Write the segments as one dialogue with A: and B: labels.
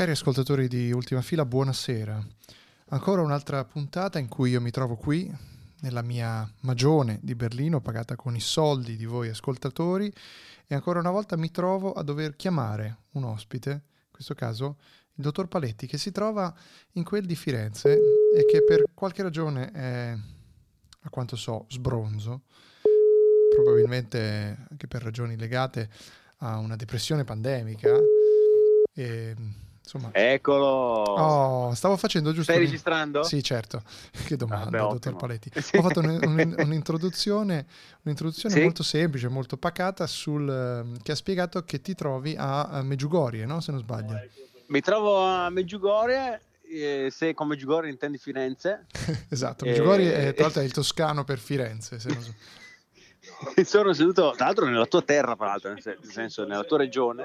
A: Cari ascoltatori di Ultima Fila, buonasera. Ancora un'altra puntata in cui io mi trovo qui, nella mia magione di Berlino, pagata con i soldi di voi ascoltatori, e ancora una volta mi trovo a dover chiamare un ospite, in questo caso il dottor Paletti, che si trova in quel di Firenze e che per qualche ragione è, a quanto so, sbronzo, probabilmente anche per ragioni legate a una depressione pandemica. E, insomma,
B: Eccolo.
A: Oh, stavo facendo giusto.
B: Stai registrando?
A: Sì, certo. Che domanda,
B: Vabbè,
A: dottor. Paletti. Ho fatto un- un- un'introduzione, un'introduzione
B: Sì.
A: molto semplice, molto pacata, sul, eh, che ha spiegato che ti trovi a, Meggiugorie, no? Se non sbaglio.
B: Mi trovo a Meggiugorie, eh, se con Meggiugorie intendi Firenze.
A: esatto,
B: Eh,
A: Meggiugorie è, tra l'altro è il toscano per Firenze, se non so.
B: Sono seduto, tra l'altro, nella tua terra, peraltro, nel sen- nel senso, nella tua regione.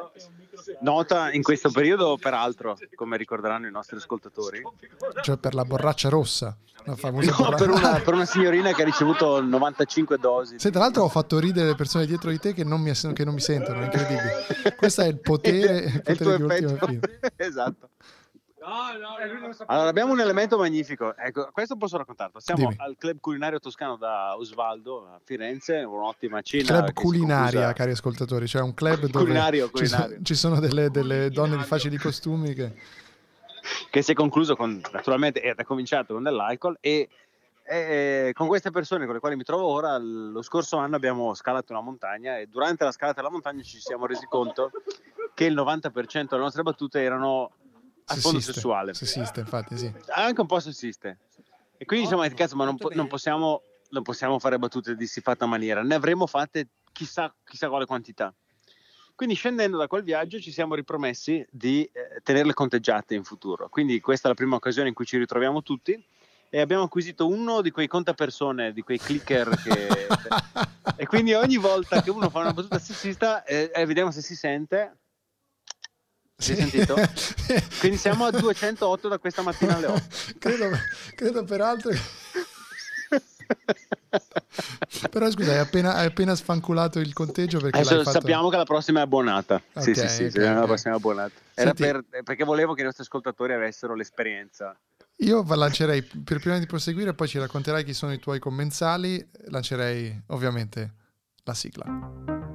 B: Nota in questo periodo, peraltro, come ricorderanno i nostri ascoltatori.
A: Cioè per la borraccia rossa, la famosa
B: No,
A: borraccia.
B: per una, per una signorina che ha ricevuto 95 dosi.
A: Sì, tra l'altro ho fatto ridere le persone dietro di te che non mi, che non mi sentono, è incredibile. Questo è il potere, il
B: È il
A: potere
B: tuo
A: di ultima
B: effetto. esatto. Allora, abbiamo un elemento magnifico. Ecco, questo posso raccontarlo. Siamo
A: Dimmi.
B: al club culinario toscano da Osvaldo a Firenze, un'ottima cena.
A: Club culinaria, cari ascoltatori, cioè un club dove
B: Culinario,
A: ci sono,
B: culinario.
A: ci sono delle, delle donne di facili costumi che...
B: che si è concluso con, naturalmente, ed è cominciato con dell'alcol e e con queste persone con le quali mi trovo ora, lo scorso anno abbiamo scalato una montagna e durante la scalata della montagna ci siamo resi conto che il 90% delle nostre battute erano a fondo sessuale.
A: Sessiste, infatti, sì.
B: anche un po' sessiste. E quindi diciamo, cazzo, ma non, po- non possiamo, non possiamo fare battute di siffatta maniera, ne avremmo fatte chissà, chissà quale quantità. Quindi scendendo da quel viaggio ci siamo ripromessi di eh, tenerle conteggiate in futuro. Quindi questa è la prima occasione in cui ci ritroviamo tutti e abbiamo acquisito uno di quei contapersone, di quei clicker che... e quindi ogni volta che uno fa una battuta sessista, eh, eh, vediamo se si sente. Si è sentito? Quindi siamo a 208 da questa mattina alle 8.
A: credo, credo peraltro. Però scusa, hai appena, hai appena sfanculato il conteggio perché
B: Adesso
A: fatto...
B: sappiamo che la prossima è abbonata. sì,
A: Ok,
B: sì, sì,
A: ok,
B: sappiamo che
A: ok.
B: la prossima è abbonata. Era
A: Senti-
B: per- perché volevo che i nostri ascoltatori avessero l'esperienza.
A: Io lancerei, per prima di proseguire, poi ci racconterai chi sono i tuoi commensali, lancerei ovviamente la sigla.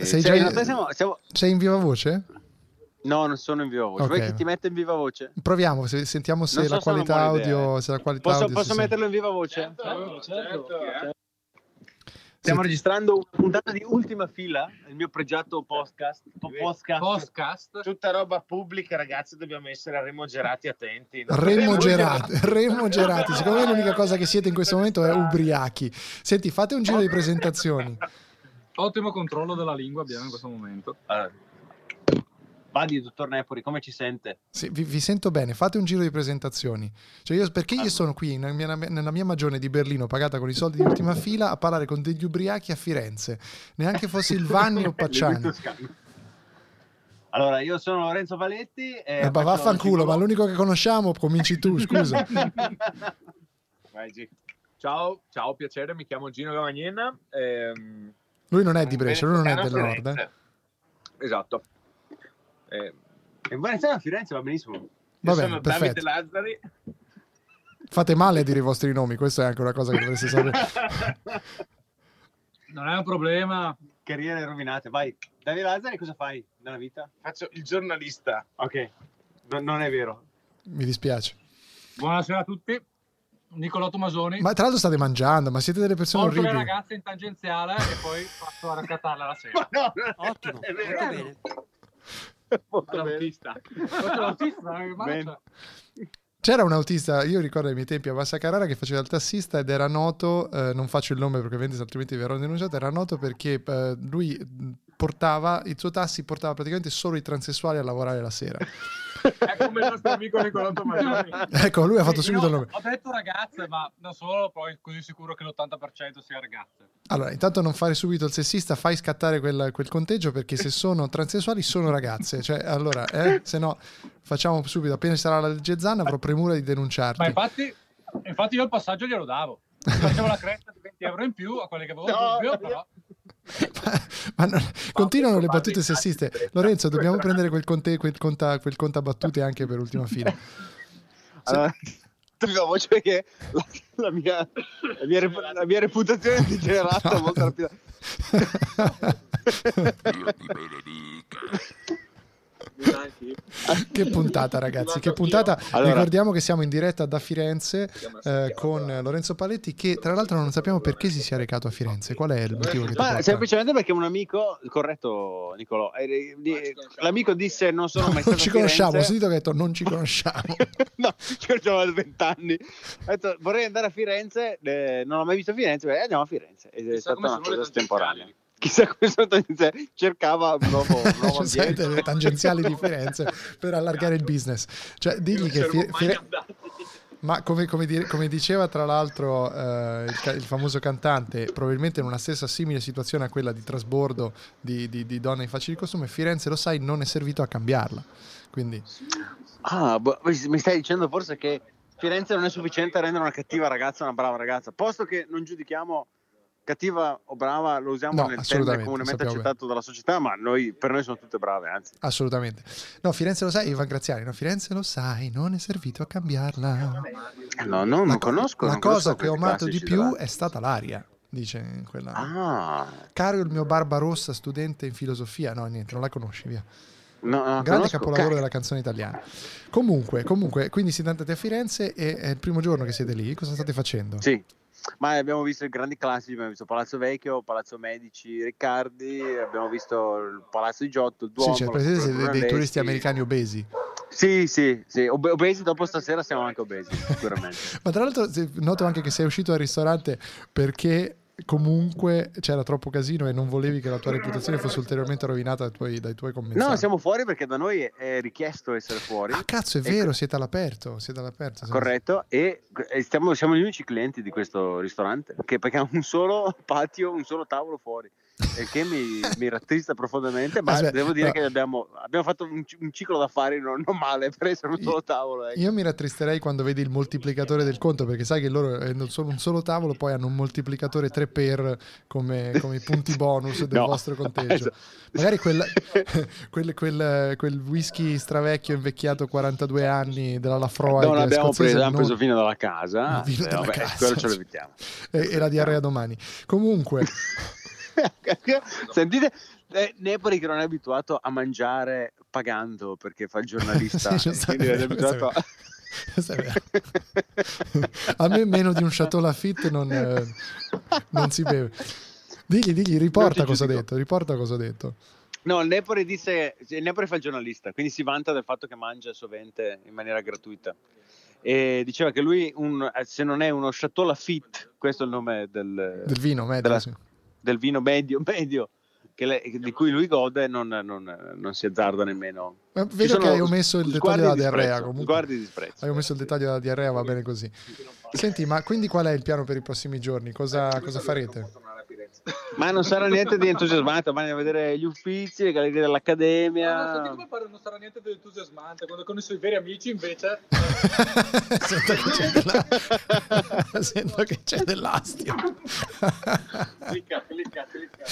B: Eh,
A: sei
B: cioè,
A: già
B: in siamo- siamo-
A: Sei in viva voce?
B: No, non sono in viva voce.
A: Ok.
B: Vuoi che ti metta in viva voce?
A: Proviamo, se- sentiamo se
B: so
A: la
B: se
A: audio,
B: eh.
A: se la qualità
B: Posso,
A: audio
B: posso
A: sente.
B: metterlo in viva voce? Stiamo
A: Sì.
B: registrando una puntata di ultima fila, il mio pregiato podcast. po- podcast.
C: Podcast.
D: Tutta roba pubblica, ragazzi, dobbiamo essere remogerati attenti. no?
A: Remogerati, remogerati. Secondo me l'unica cosa che siete in questo momento è ubriachi. Senti, fate un giro di presentazioni.
C: Ottimo controllo della lingua abbiamo in questo momento.
B: Allora. Vadi, dottor Nepori, come ci sente?
A: Sì, vi, vi sento bene, fate un giro di presentazioni. Cioè io, perché io sono qui nella mia, nella mia magione di Berlino, pagata con i soldi di ultima fila, a parlare con degli ubriachi a Firenze. Neanche fosse il Vanni o Pacciani.
B: Allora, io sono Lorenzo Valetti. E
A: Eh, ma vaffanculo, ma l'unico che conosciamo, cominci tu, scusa.
D: Vai, Gi.
E: Ciao, ciao, piacere, mi chiamo Gino Gavagnena. ehm,
A: Lui non è di Brescia, lui non è del nord. eh.
D: Firenze.
E: esatto. Eh,
B: E Veneziano a Firenze va benissimo.
D: Io
A: Va
D: sono
A: bene,
D: Davide
A: perfetto.
D: Lazzari.
A: Fate male a dire i vostri nomi, questa è anche una cosa che dovreste sapere.
C: Non è un problema.
B: Carriere rovinate. Vai, Davide Lazzari, cosa fai nella vita?
D: Faccio il giornalista.
B: Ok, No- non è vero.
A: Mi dispiace.
C: Buonasera a tutti. Nicolò Tomasoni.
A: Ma tra l'altro state mangiando, ma siete delle persone
C: Porto le
A: orribili.
C: ragazze in tangenziale e poi passo a raccattarle la sera.
D: No,
F: Ottimo,
D: è
F: molto
D: vero.
F: bene.
B: Molto bene.
C: L'autista. Faccio l'autista,
A: C'era un autista, io ricordo ai miei tempi a Massa Carrara che faceva il tassista ed era noto, eh, non faccio il nome perché altrimenti verrò denunciato, era noto perché eh, lui mh, portava, il suo tassi portava praticamente solo i transessuali a lavorare la sera.
C: è come il nostro amico Nicolò Tommasoni.
A: Ecco, lui ha fatto subito il nome.
C: Ho detto ragazze, ma da solo poi così sicuro che l'80% sia ragazze.
A: Allora, intanto non fare subito il sessista, fai scattare quel, quel conteggio perché se sono transessuali sono ragazze. Cioè, allora, eh, se no, facciamo subito, appena ci sarà la legge Zanna avrò premura di denunciarti.
C: Ma infatti, infatti io il passaggio glielo davo. Facevo la cresta di 20 euro in più a quelle che avevo
B: No,
C: dubbio, però
A: Ma non- continuano le battute sessiste. Lorenzo, dobbiamo prendere quel, conte, quel, conta, quel conta battute anche per ultima fila.
B: Allora, avevo voce che la, la mia, la, mia, la mia reputazione è degenerata
A: No.
B: molto rapidamente.
A: che puntata, ragazzi! Che puntata!
B: Allora-
A: Ricordiamo che siamo in diretta da Firenze eh, con Lorenzo Paletti, che tra l'altro non sappiamo perché si sia recato a Firenze. Qual è il motivo che ti
B: Ma
A: porta?
B: semplicemente perché un amico, corretto Nicolò, eh, di- l'amico disse non sono mai stato
A: non ci conosciamo, ho sentito che ha detto non ci conosciamo.
B: no, ci conosciamo da vent'anni. Ha detto vorrei andare a Firenze, eh, non ho mai visto Firenze, beh, andiamo a Firenze. Ed è stata una cosa estemporanea. Chissà come sono tangenziali. Cercava un nuovo, un nuovo
A: Cioè, delle tangenziali di Firenze per allargare il business. Cioè, digli che Fi- Fire- Ma come, come dire- come diceva tra l'altro eh, il, il famoso cantante, probabilmente in una stessa simile situazione a quella di trasbordo di, di, di donne in facili costume, Firenze lo sai non è servito a cambiarla. Quindi
B: Ah, boh, mi stai dicendo forse che Firenze non è sufficiente a rendere una cattiva ragazza una brava ragazza, posto che non giudichiamo cattiva o brava, lo usiamo
A: No,
B: nel termine comunemente accettato dalla società, ma noi, per noi sono tutte brave, anzi.
A: assolutamente. No, Firenze lo sai, Ivan Graziani, no, Firenze lo sai, non è servito a cambiarla.
B: Eh, No, no, non
A: La, co-
B: conosco.
A: la
B: non
A: cosa
B: conosco
A: che ho amato di più è stata l'aria, dice in quella.
B: Ah,
A: Caro il mio Barbarossa, studente in filosofia. No, niente, non la conosci, via.
B: no, no,
A: Grande capolavoro
B: Ca-
A: della canzone italiana. Comunque, comunque, quindi siete andati a Firenze e è il primo giorno che siete lì. Cosa state facendo?
B: Sì, ma abbiamo visto i grandi classici, abbiamo visto Palazzo Vecchio, Palazzo Medici, Riccardi, abbiamo visto il Palazzo di Giotto, il Duomo.
A: Sì, cioè,
B: Strada
A: siete dei
B: Brunelleschi.
A: turisti americani obesi.
B: Sì, sì, sì, Ob- obesi dopo stasera siamo anche obesi, sicuramente.
A: Ma tra l'altro noto anche che sei uscito al ristorante perché comunque c'era troppo casino e non volevi che la tua reputazione fosse ulteriormente rovinata dai tuoi, dai tuoi commensali.
B: No, siamo fuori perché da noi è- richiesto essere fuori.
A: Ah, cazzo, è vero, siete all'aperto. Siete all'aperto. siamo-
B: Corretto, e, e stiamo- siamo gli unici clienti di questo ristorante che, perché ha un solo patio, un solo tavolo fuori, il che mi, mi rattrista profondamente. Ma
A: Aspetta,
B: devo dire
A: però-
B: che abbiamo, abbiamo fatto un, un ciclo d'affari non, non male per essere un solo tavolo. ecco.
A: Io mi rattristerei quando vedi il moltiplicatore del conto perché sai che loro eh, solo un solo tavolo poi hanno un moltiplicatore 3 per come, come i punti bonus del
B: No.
A: vostro conteggio.
B: Esatto.
A: Magari quel, quel, quel- quel whisky stravecchio invecchiato 42 anni della Lafroy è
B: l'abbiamo preso,
A: non-
B: preso fino dalla casa.
A: Il vino
B: eh,
A: dalla
B: vabbè,
A: casa.
B: quello ce lo evitiamo.
A: e, e la diarrea domani. Comunque,
B: Sentite, eh, Nepori che non è abituato a mangiare pagando perché fa il giornalista,
A: Sì,
B: quindi è abituato a...
A: A me meno di un Chateau Lafitte non, eh, non si beve. Digli, digli, riporta cosa ha detto, riporta cosa ha detto.
B: No, il Nepori disse, il Nepori fa il giornalista, quindi si vanta del fatto che mangia sovente in maniera gratuita. E diceva che lui, un- se non è uno Chateau Lafitte, questo è il nome del,
A: Del vino, medio,
B: della-
A: sì.
B: Del vino medio, medio che le- di cui lui gode, non, non- non si azzarda nemmeno.
A: Ma vedo che hai omesso il dettaglio della
B: di
A: diarrea. Comunque. Hai omesso il dettaglio della diarrea, va bene così. Senti, ma quindi qual è il piano per i prossimi giorni? Cosa, cosa farete?
B: Ma non sarà niente di entusiasmante, ma andiamo a vedere gli uffici, le gallerie
C: Ma
B: dell'accademia.
C: senti come pare non sarà niente di entusiasmante quando con i suoi veri amici invece
A: Sento che c'è, della... Sento che c'è dell'astio.
C: clicca, clicca, clicca.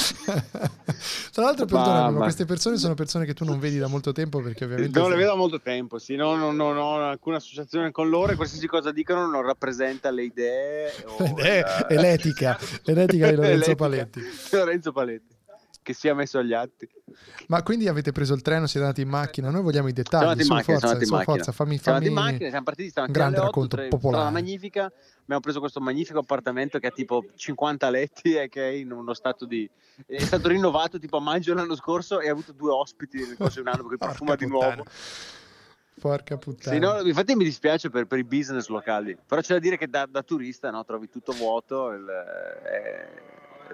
A: Tra l'altro, perdonami, ma queste persone sono persone che tu non vedi da molto tempo perché ovviamente...
B: Non le vedo da molto tempo, sì, no, no, no, non ho alcuna associazione con loro e qualsiasi cosa dicano non rappresenta le idee o
A: è l'etica, è l'etica di Lorenzo Paletti.
B: Lorenzo Paletti. che sia messo agli atti.
A: Ma quindi avete preso il treno, siete andati in macchina? Noi vogliamo i dettagli.
B: Siamo andati in macchina,
A: forza,
B: siamo andati in macchina.
A: forza, fammi,
B: Siamo andati
A: fammi...
B: in macchina, siamo partiti stamattina
A: grande
B: alle 8,
A: racconto
B: tre-
A: popolare.
B: magnifica. Abbiamo preso questo magnifico appartamento che ha tipo 50 letti e che è in uno stato di... È stato rinnovato tipo a maggio dell'anno scorso e ha avuto due ospiti nel corso di un anno perché profuma di nuovo.
A: Porca puttana.
B: Sì, no, infatti mi dispiace per, per i business locali, però c'è da dire che da, da turista no, trovi tutto vuoto, il- eh,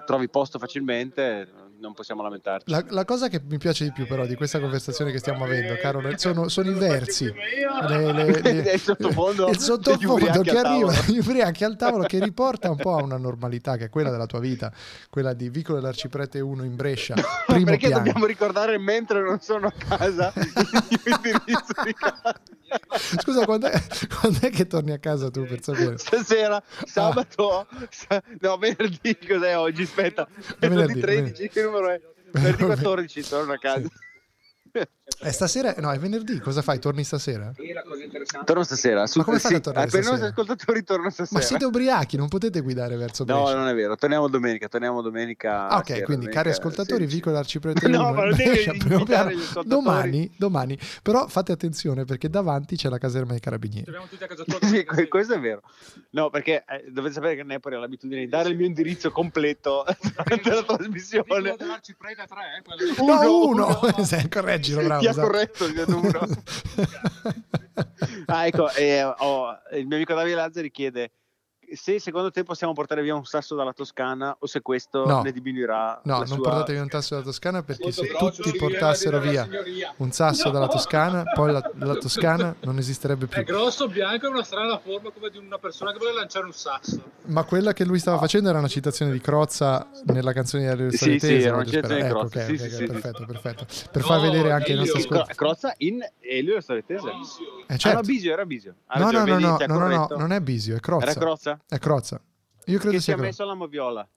B: trovi posto facilmente, non possiamo lamentarci.
A: La, la cosa che mi piace di più però di questa conversazione che stiamo avendo, caro, sono, sono i versi. Le- le- le-
B: il sottofondo,
A: il sottofondo che arriva, gli ubriachi al tavolo che riporta un po' a una normalità che è quella della tua vita, quella di Vicolo dell'Arciprete 1 in Brescia, primo
B: Perché
A: piano.
B: dobbiamo ricordare mentre non sono a casa il mio indirizzo di casa.
A: Scusa, quando è, quando è che torni a casa tu per sapere?
B: Stasera,
A: Ah.
B: sabato, sa- no, venerdì, cos'è oggi? Aspetta,
A: venerdì,
B: venerdì 13, che numero è? Venerdì 14 torno a casa.
A: È stasera? No, è venerdì, cosa fai? Torni stasera?
B: Torno stasera. Su,
A: Ma come fate a tornare
B: eh, per i nostri
A: stasera?
B: ascoltatori torno stasera.
A: Ma siete ubriachi, non potete guidare verso
B: No,
A: Brescia.
B: non è vero, torniamo domenica, torniamo domenica.
A: Ah, ok,
B: sera,
A: quindi
B: domenica
A: cari ascoltatori,
B: 16.
A: Vicolo Arciprete
B: No,
A: 1
B: ma non devi
A: piano. domani, domani, però fate attenzione perché davanti c'è la caserma dei carabinieri.
C: Torniamo tutti a casa tua.
B: Sì, que- questo è vero. No, perché eh, dovete sapere che Nepori ha l'abitudine di dare il mio indirizzo completo durante la trasmissione.
C: Piccolo dell'Arciprete 3, eh, quello lì.
A: No,
B: Uno,
A: uno! Sì, correggilo, bravo.
B: Ha
A: esatto.
B: corretto il mio numero? Ah, ecco, eh, ho- il mio amico Davide Lazzari chiede se secondo te possiamo portare via un sasso dalla Toscana o se questo
A: No.
B: ne diminuirà
A: No,
B: la
A: non
B: sua...
A: portatevi un tasso dalla Toscana perché se
C: Molto
A: tutti
C: veloce,
A: portassero via un sasso dalla Toscana, poi la, la Toscana non esisterebbe
C: È
A: più.
C: grosso, bianco e una strana forma come di una persona che vuole lanciare un sasso.
A: Ma quella che lui stava facendo era una citazione di Crozza nella canzone di Aereo
B: Sì, sì, era una citazione di. Crozza,
A: Ecco,
B: sì,
A: ok,
B: sì,
A: ok,
B: sì, sì.
A: perfetto, perfetto. Per
C: No,
A: far vedere anche
C: Elio.
A: nostri ascoltatori.
B: Crozza in Elio Saletese.
A: Eh,
B: Ah,
A: certo.
B: no, Bisio, era Bisio. Ha
A: No, no, no, no, no, no, no, non è Bisio, è Crozza.
B: Era Crozza?
A: È Crozza. Io credo
B: Che si
A: sia
B: è
A: Crozza.
B: messo alla moviola.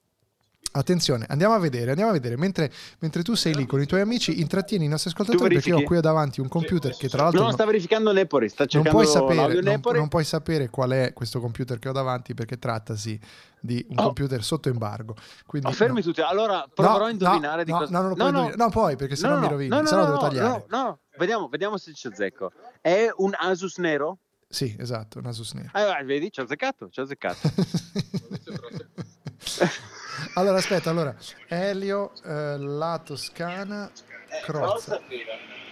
A: Attenzione, andiamo a vedere, andiamo a vedere. Mentre, mentre tu sei lì con i tuoi amici, intrattieni i nostri ascoltatori perché io ho qui davanti un computer che tra l'altro
B: No,
A: non-
B: sta verificando Nepori, sta
A: non
B: cercando
A: puoi, sapere, non, non puoi sapere qual è questo computer che ho davanti perché trattasi di un
B: Oh.
A: computer sotto embargo. Quindi,
B: Oh, fermi
A: no.
B: tutti. Allora
A: No,
B: proverò a
A: no,
B: indovinare di
A: no,
B: cosa.
A: No, non lo puoi indovinare. No, poi perché sennò
B: no,
A: mi
B: no,
A: rovini,
B: no, no,
A: sennò
B: no,
A: devo
B: no,
A: tagliare.
B: No, no, vediamo, vediamo se ci azzecco. È un Asus nero?
A: Sì, esatto, un Asus Nero.
B: Ah, vai, vedi, ci ho azzeccato, ci ho azzeccato.
A: allora, aspetta, allora, Elio, eh, la Toscana, Crozza.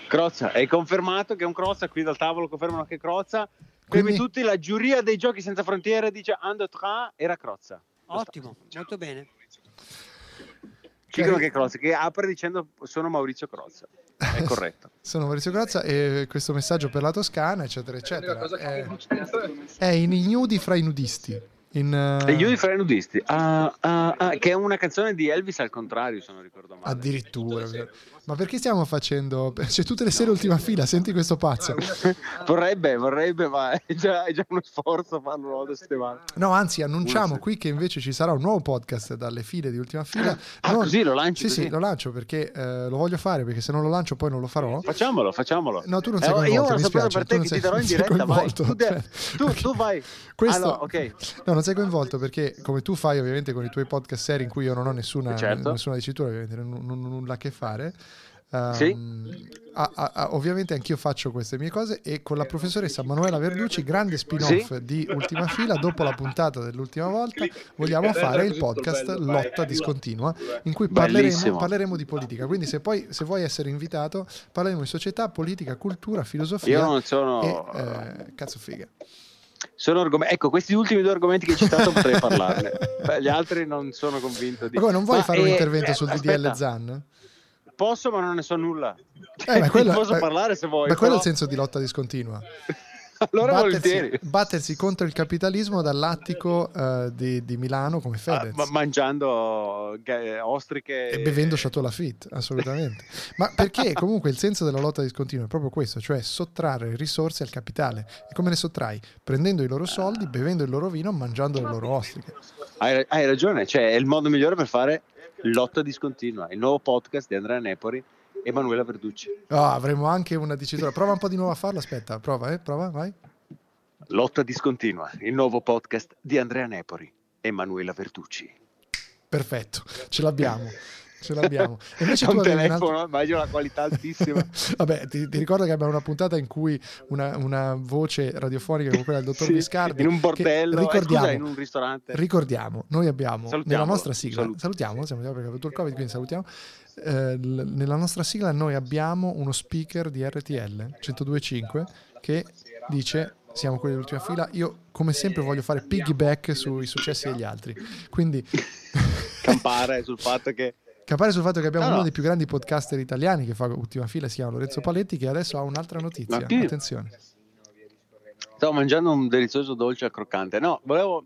B: Crozza, è confermato che è un Crozza, qui dal tavolo confermano che è Crozza.
A: Quindi-
B: tutti, la giuria dei giochi senza frontiere dice Ando Tra era Crozza.
F: Ottimo, molto bene.
B: Ci dicono che è Crozza, che apre dicendo sono Maurizio Crozza. È corretto.
A: Sono Maurizio Crozza e questo messaggio per la Toscana, eccetera, eccetera. È,
C: c'entra-
A: è in ignudi fra i nudisti. In, eh,
B: E Gli fra i nudisti, Ah, ah, ah, che è una canzone di Elvis al contrario, se non ricordo male.
A: Addirittura. Ma perché stiamo facendo? C'è tutte le sere ultima fila, senti questo pazzo.
B: Vorrebbe, vorrebbe, ma è già, è già uno sforzo farlo una volta a settimana.
A: No, anzi, annunciamo qui che invece ci sarà un nuovo podcast dalle file di ultima fila.
B: Ah,
A: Non-
B: così lo lanci
A: Sì,
B: così?
A: sì, lo lancio perché eh, lo voglio fare perché se non lo lancio poi non lo farò.
B: Facciamolo, facciamolo.
A: No, tu non
B: Eh,
A: sei coinvolto,
B: io ho una
A: mi
B: sorpresa
A: spiace,
B: per te che
A: sei-
B: ti darò in diretta, vai.
A: coinvolto,
B: Tu, de- tu- vai.
A: Questo,
B: Ah, no, ok.
A: No, non sei coinvolto perché come tu fai ovviamente con i tuoi podcast seri in cui io non ho nessuna,
B: Certo.
A: nessuna dicitura, ovviamente non, non- nulla a che fare. Ehm,
B: Sì.
A: ah, ah, ah, ovviamente anch'io faccio queste mie cose e con la professoressa Manuela Verducci, grande spin-off di Ultima Fila, dopo la puntata dell'ultima volta, vogliamo fare il podcast Lotta Discontinua, in cui parleremo, parleremo di politica. Quindi se poi se vuoi essere invitato, parleremo di società, politica, cultura,
B: Io
A: filosofia
B: non sono...
A: e eh, cazzo figa.
B: sono argom- ecco, questi ultimi due argomenti che hai citato potrei parlarne. Gli altri non sono convinto di...
A: Ma come non vuoi
B: Ma,
A: fare un
B: eh,
A: intervento
B: eh,
A: sul
B: aspetta,
A: DDL Zan?
B: Posso, ma non ne so nulla.
A: Eh, quello,
B: posso
A: ma-
B: parlare se vuoi.
A: Ma quello è
B: però-
A: il senso di lotta discontinua.
B: allora
A: battersi, battersi contro il capitalismo dall'attico eh, di, di Milano come
B: Ah,
A: Fedez.
B: ma- mangiando ga- ostriche
A: e bevendo Chateau Lafitte, assolutamente. Ma perché comunque il senso della lotta discontinua è proprio questo, cioè sottrarre risorse al capitale. E come le sottrai? Prendendo i loro soldi, bevendo il loro vino, mangiando le loro ostriche.
B: Hai, hai ragione, cioè è il modo migliore per fare lotta discontinua, il nuovo podcast di Andrea Nepori e Emanuela Verducci.
A: Oh, avremo anche una dicitura. Prova un po' di nuovo a farlo, aspetta, prova, eh, prova, vai.
B: Lotta discontinua, il nuovo podcast di Andrea Nepori e Emanuela Verducci.
A: Perfetto, ce l'abbiamo. Ce l'abbiamo. E invece
B: un
A: avevi un
B: telefono,
A: altro...
B: immagino la qualità altissima.
A: Vabbè, ti, ti ricordo che abbiamo una puntata in cui una, una voce radiofonica come quella del dottor
B: Sì,
A: Biscardi
B: in un bordello, eh,
A: ricordiamo,
B: scusa, in un ristorante.
A: ricordiamo, noi abbiamo nella nostra sigla,
B: saluto.
A: salutiamo, siamo già perché ha avuto il covid, quindi salutiamo. Eh, nella nostra sigla noi abbiamo uno speaker di RTL 102.5 che dice siamo quelli dell'ultima fila. Io, come sempre, voglio fare piggyback sui successi degli altri. Quindi,
B: Campare sul fatto che
A: capare sul fatto che abbiamo
B: No,
A: uno
B: no.
A: dei più grandi podcaster italiani che fa ultima fila, si chiama Lorenzo Paletti, che adesso ha un'altra notizia.
B: Ma?
A: Attenzione.
B: stavo mangiando un delizioso dolce al croccante. No, volevo.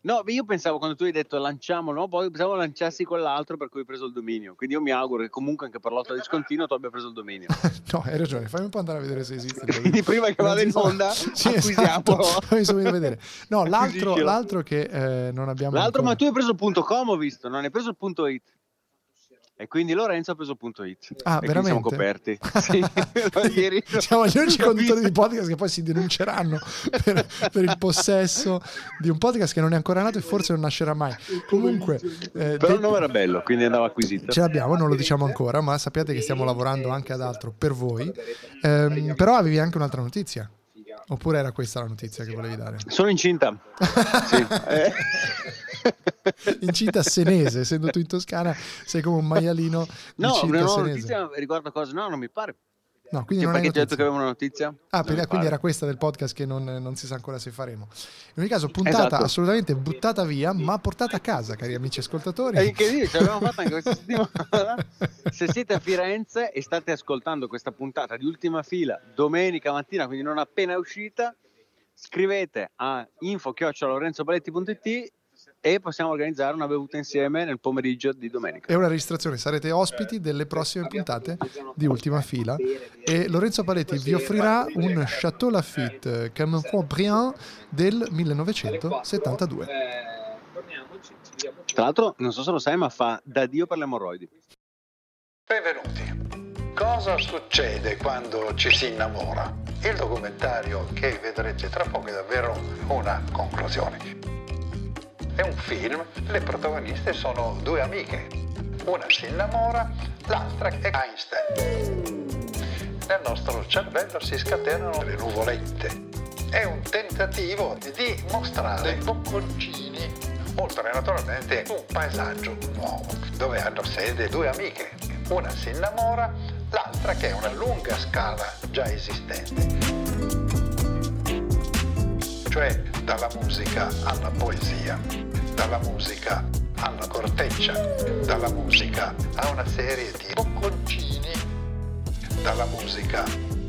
B: No, io pensavo quando tu hai detto lanciamolo, no? poi pensavo lanciassi quell'altro per cui hai preso il dominio. Quindi io mi auguro che comunque anche per lotta discontinuo tu abbia preso il dominio.
A: No, hai ragione, fammi un po' andare a vedere se esiste.
B: Quindi prima che vada in onda,
A: sì,
B: acquisiamolo.
A: esatto. Fammi subito vedere. No, l'altro, l'altro che eh, non abbiamo
B: L'altro, ma
A: ancora.
B: tu hai preso il punto com, ho visto, non hai preso il punto it. E quindi Lorenzo ha preso punto it.
A: Ah,
B: e quindi siamo
A: veramente?
B: coperti. Sì, ieri
A: Siamo gli unici conduttori di podcast che poi si denunceranno per, per il possesso di un podcast che non è ancora nato e forse non nascerà mai. Comunque, eh,
B: Però il nome era bello, quindi andava acquisito.
A: ce l'abbiamo, non lo diciamo ancora, ma sappiate che stiamo lavorando anche ad altro per voi. Ehm, però avevi anche un'altra notizia. Oppure era questa la notizia che volevi dare?
B: Sono incinta. Sì. Eh.
A: Incinta senese, essendo tu in Toscana, sei come un maialino
B: No, una nuova
A: senese.
B: notizia riguardo cosa? No, non mi pare.
A: No, quindi
B: Che
A: non
B: ho detto che avevo una notizia?
A: Ah, per- quindi
B: pare.
A: era questa del podcast che non, non si sa ancora se faremo. In ogni caso, puntata
B: Esatto.
A: assolutamente buttata via, ma portata a casa, cari amici ascoltatori.
B: È incredibile, ce l'abbiamo fatta anche questa settimana. Se siete a Firenze e state ascoltando questa puntata di ultima fila domenica mattina, quindi non appena uscita, scrivete a info-lorenzobaletti.it e possiamo organizzare una bevuta insieme nel pomeriggio di domenica.
A: È una registrazione, sarete ospiti delle prossime puntate di ultima fila e Lorenzo Paletti vi offrirà un Chateau Lafite Camonfort Briand del 1972.
B: Tra l'altro, non so se lo sai, ma fa da Dio per le emorroidi.
G: Benvenuti. Cosa succede quando ci si innamora? Il documentario che vedrete tra poco è davvero una conclusione. È un film, le protagoniste sono due amiche. Una si innamora, l'altra è Einstein. Nel nostro cervello si scatenano le nuvolette. È un tentativo di mostrare bocconcini, oltre naturalmente un paesaggio nuovo, dove hanno sede due amiche. Una si innamora, l'altra che è una lunga scala già esistente cioè dalla musica alla poesia, dalla musica alla corteccia, dalla musica a una serie di bocconcini, dalla musica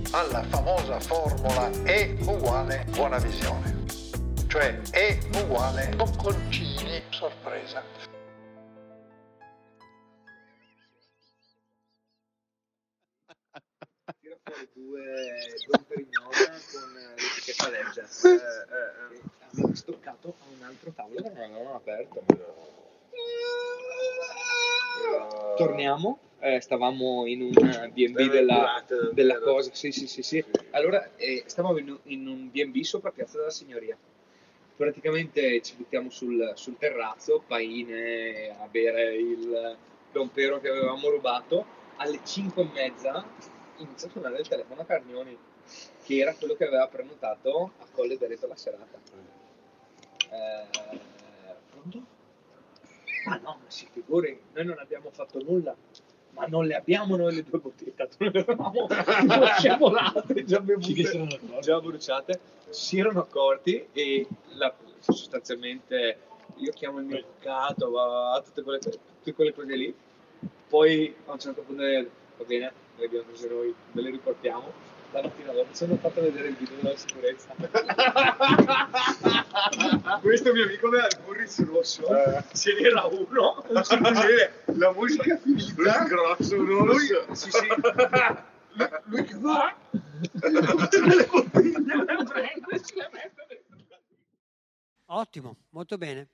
G: alla famosa formula E uguale buona visione, cioè E uguale bocconcini sorpresa.
E: Due Don Perignon con l'etichetta legge. Eh, eh, abbiamo stoccato a un altro tavolo che non avevamo aperto. Torniamo, eh, stavamo in un B&B della, della cosa, sì sì sì sì. Allora, eh, stavamo in, un- in un B&B sopra Piazza della Signoria. Praticamente ci buttiamo sul, sul terrazzo, paine, a bere il Don Pero che avevamo rubato. Alle 5 e mezza inizia a suonare il telefono a Carnioni, che era quello che aveva prenotato a Colle Bereto la serata. Eh, pronto? Ma no, ma si figuri, noi non abbiamo fatto nulla. Ma non le abbiamo noi le due bottiglie, noi le avevamo scevolate, già bevute, già bruciate. Si erano accorti e la- sostanzialmente io chiamo il mio avvocato, tutte, tutte quelle cose lì. Poi a un certo punto va bene, le abbiamo prese noi, ve le riportiamo. La mattina dopo ci hanno fatto vedere il video della sicurezza. Questo mio amico aveva il burris rosso, ce n'era uno, la musica è finita, grosso, lui, sì, sì, lui, che va, le bottiglie le prende ce le mette dentro.
F: Ottimo, molto bene.